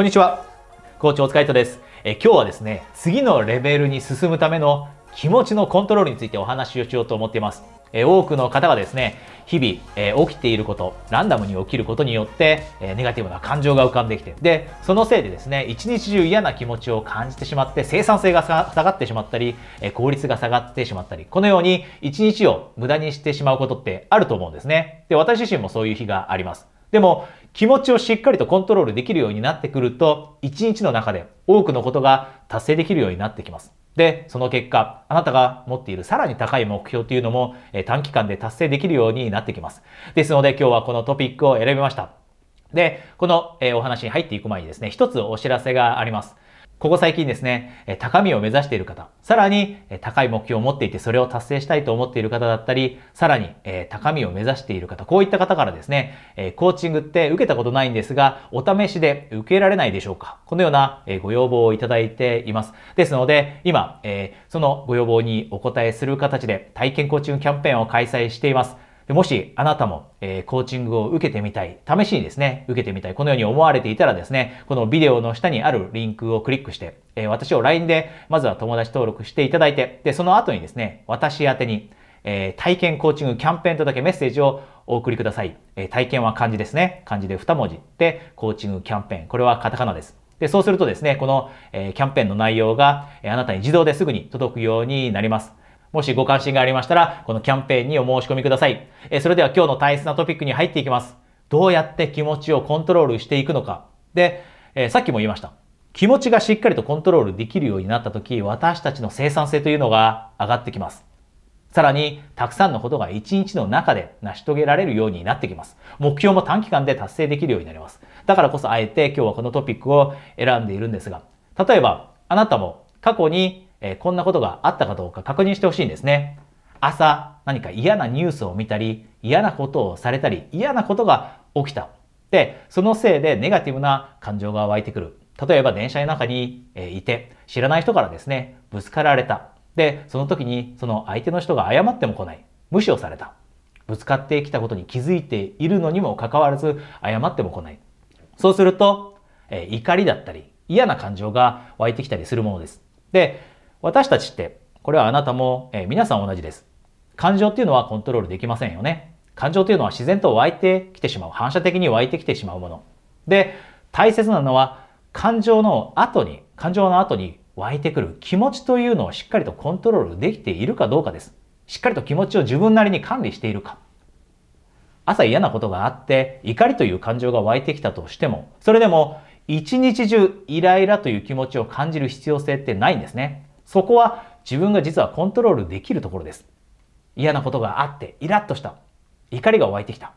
こんにちは。コーチお疲れ様です。え今日はですね、次のレベルに進むための気持ちのコントロールについてお話をしようと思っています。え多くの方がですね、日々、え起きていること、ランダムに起きることによって、えネガティブな感情が浮かんできて、で、そのせいでですね、一日中嫌な気持ちを感じてしまって、生産性が下がってしまったり、え効率が下がってしまったり、このように一日を無駄にしてしまうことってあると思うんですね。で、私自身もそういう日があります。でも、気持ちをしっかりとコントロールできるようになってくると、一日の中で多くのことが達成できるようになってきます。で、その結果、あなたが持っているさらに高い目標というのも、え短期間で達成できるようになってきます。ですので今日はこのトピックを選びました。で、この、えお話に入っていく前にですね、一つお知らせがあります。ここ最近ですね、高みを目指している方、さらに高い目標を持っていてそれを達成したいと思っている方だったり、さらに高みを目指している方、こういった方からですね、コーチングって受けたことないんですが、お試しで受けられないでしょうかこのようなご要望をいただいています。ですので、今、そのご要望にお答えする形で体験コーチングキャンペーンを開催しています。もしあなたも、えー、コーチングを受けてみたい、試しにですね、受けてみたい、このように思われていたらですね、このビデオの下にあるリンクをクリックして、えー、私を LINE でまずは友達登録していただいて、で、その後にですね、私宛に、えー、体験コーチングキャンペーンとだけメッセージをお送りください。え体験は漢字ですね。漢字で2文字で、コーチングキャンペーン。これはカタカナです。で、そうするとですね、この、えキャンペーンの内容が、えあなたに自動ですぐに届くようになります。もしご関心がありましたら、このキャンペーンにお申し込みください。えそれでは今日の大切なトピックに入っていきます。どうやって気持ちをコントロールしていくのか。で、えさっきも言いました。気持ちがしっかりとコントロールできるようになった時、私たちの生産性というのが上がってきます。さらに、たくさんのことが一日の中で成し遂げられるようになってきます。目標も短期間で達成できるようになります。だからこそあえて今日はこのトピックを選んでいるんですが、例えば、あなたも過去にえー、こんなことがあったかどうか確認してほしいんですね。朝何か嫌なニュースを見たり、嫌なことをされたり、嫌なことが起きた。で、そのせいでネガティブな感情が湧いてくる。例えば電車の中にいて、知らない人からですね、ぶつかられた。で、その時にその相手の人が謝っても来ない。無視をされた。ぶつかってきたことに気づいているのにもかかわらず謝っても来ない。そうすると、え怒りだったり嫌な感情が湧いてきたりするものです。で、私たちって、これはあなたも、え、皆さん同じです。感情っていうのはコントロールできませんよね。感情っていうのは自然と湧いてきてしまう。反射的に湧いてきてしまうもの。で、大切なのは、感情の後に、感情の後に湧いてくる気持ちというのをしっかりとコントロールできているかどうかです。しっかりと気持ちを自分なりに管理しているか。朝嫌なことがあって怒りという感情が湧いてきたとしても、それでも一日中イライラという気持ちを感じる必要性ってないんですね。そこは自分が実はコントロールできるところです。嫌なことがあってイラッとした。怒りが湧いてきた。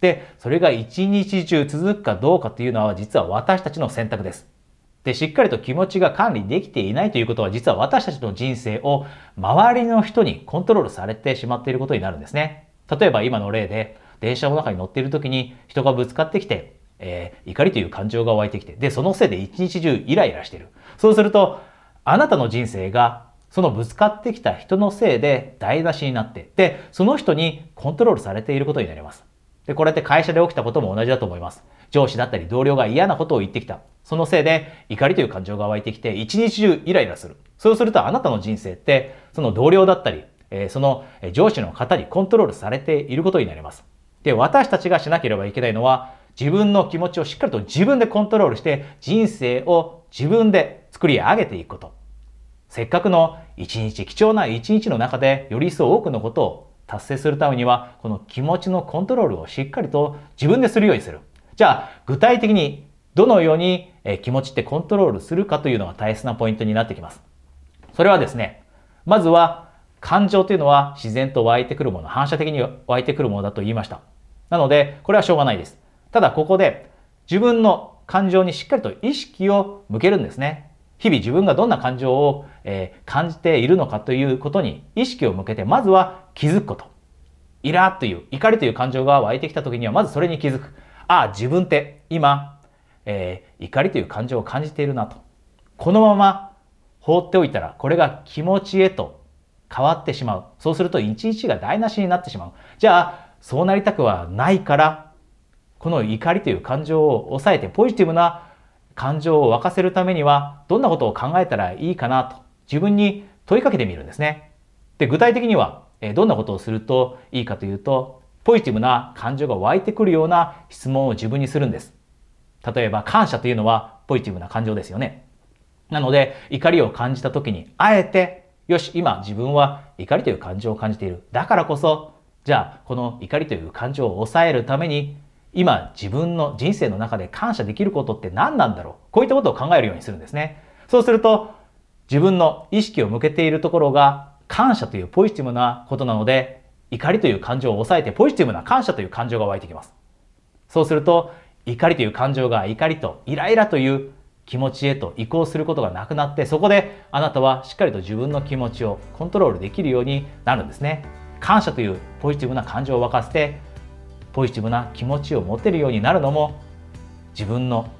で、それが一日中続くかどうかというのは実は私たちの選択です。で、しっかりと気持ちが管理できていないということは実は私たちの人生を周りの人にコントロールされてしまっていることになるんですね。例えば今の例で電車の中に乗っている時に人がぶつかってきて、えー、怒りという感情が湧いてきて、で、そのせいで一日中イライラしている。そうするとあなたの人生がそのぶつかってきた人のせいで台無しになって、で、その人にコントロールされていることになります。で、これって会社で起きたことも同じだと思います。上司だったり同僚が嫌なことを言ってきた。そのせいで怒りという感情が湧いてきて、一日中イライラする。そうするとあなたの人生って、その同僚だったり、その上司の方にコントロールされていることになります。で、私たちがしなければいけないのは、自分の気持ちをしっかりと自分でコントロールして、人生を自分で作り上げていくこと。せっかくの一日、貴重な一日の中でより一層多くのことを達成するためには、この気持ちのコントロールをしっかりと自分でするようにする。じゃあ、具体的にどのように気持ちってコントロールするかというのが大切なポイントになってきます。それはですね、まずは感情というのは自然と湧いてくるもの、反射的に湧いてくるものだと言いました。なので、これはしょうがないです。ただここで自分の感情にしっかりと意識を向けるんですね。日々自分がどんな感情を、え、感じているのかということに意識を向けて、まずは気づくこと。イラーという、怒りという感情が湧いてきた時には、まずそれに気づく。ああ、自分って今、えー、怒りという感情を感じているなと。このまま放っておいたら、これが気持ちへと変わってしまう。そうすると一日が台無しになってしまう。じゃあ、そうなりたくはないから、この怒りという感情を抑えてポジティブな感情を沸かせるためにはどんなことを考えたらいいかなと自分に問いかけてみるんですね。で具体的にはどんなことをするといいかというとポジティブな感情が湧いてくるような質問を自分にするんです。例えば感謝というのはポジティブな感情ですよね。なので怒りを感じた時にあえてよし今自分は怒りという感情を感じている。だからこそじゃあこの怒りという感情を抑えるために今自分の人生の中で感謝できることって何なんだろう？こういったことを考えるようにするんですね。そうすると自分の意識を向けているところが感謝というポジティブなことなので怒りという感情を抑えてポジティブな感謝という感情が湧いてきます。そうすると怒りという感情が怒りとイライラという気持ちへと移行することがなくなってそこであなたはしっかりと自分の気持ちをコントロールできるようになるんですね。感謝というポジティブな感情を沸かせてポジティブな気持ちを持てるようになるのも自分の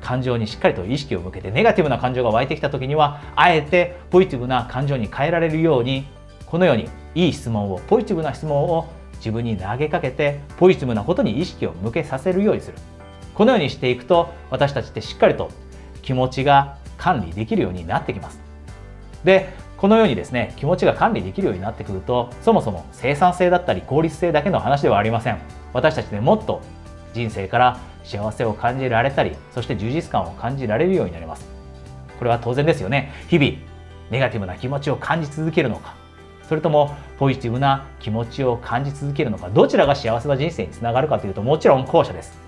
感情にしっかりと意識を向けてネガティブな感情が湧いてきた時にはあえてポジティブな感情に変えられるようにこのようにいい質問をポジティブな質問を自分に投げかけてポジティブなことに意識を向けさせるようにする。このようにしていくと私たちってしっかりと気持ちが管理できるようになってきます。でこのようにですね気持ちが管理できるようになってくるとそもそも生産性だったり効率性だけの話ではありません。私たちでもっと人生から幸せを感じられたりそして充実感を感じられるようになります。これは当然ですよね。日々ネガティブな気持ちを感じ続けるのか。それともポジティブな気持ちを感じ続けるのか。どちらが幸せな人生につながるかというともちろん後者です。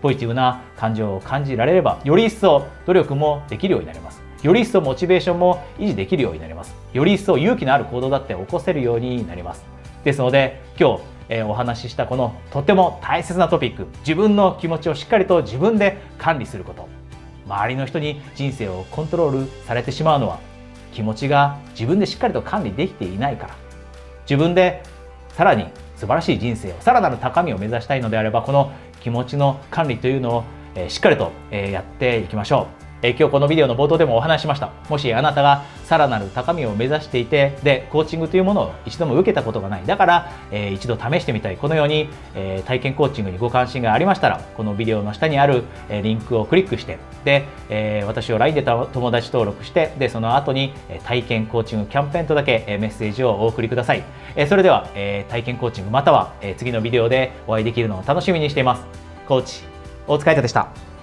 ポジティブな感情を感じられればより一層努力もできるようになります。より一層モチベーションも維持できるようになります。より一層勇気のある行動だって起こせるようになります。ですので今日、えー、お話ししたこのとても大切なトピック自分の気持ちをしっかりと自分で管理すること。周りの人に人生をコントロールされてしまうのは気持ちが自分でしっかりと管理できていないから。自分でさらに素晴らしい人生をさらなる高みを目指したいのであればこの気持ちの管理というのを、えしっかりと、えやっていきましょう。え今日このビデオの冒頭でもお話しました。もしあなたがさらなる高みを目指していてでコーチングというものを一度も受けたことがない。だから、えー、一度試してみたい。このように、えー、体験コーチングにご関心がありましたらこのビデオの下にある、え、リンクをクリックしてで、え私を LINE で友達登録してでその後に体験コーチングキャンペーンとだけえメッセージをお送りください、えそれでは、え体験コーチングまたは、え次のビデオでお会いできるのを楽しみにしています。コーチ大塚海人でした。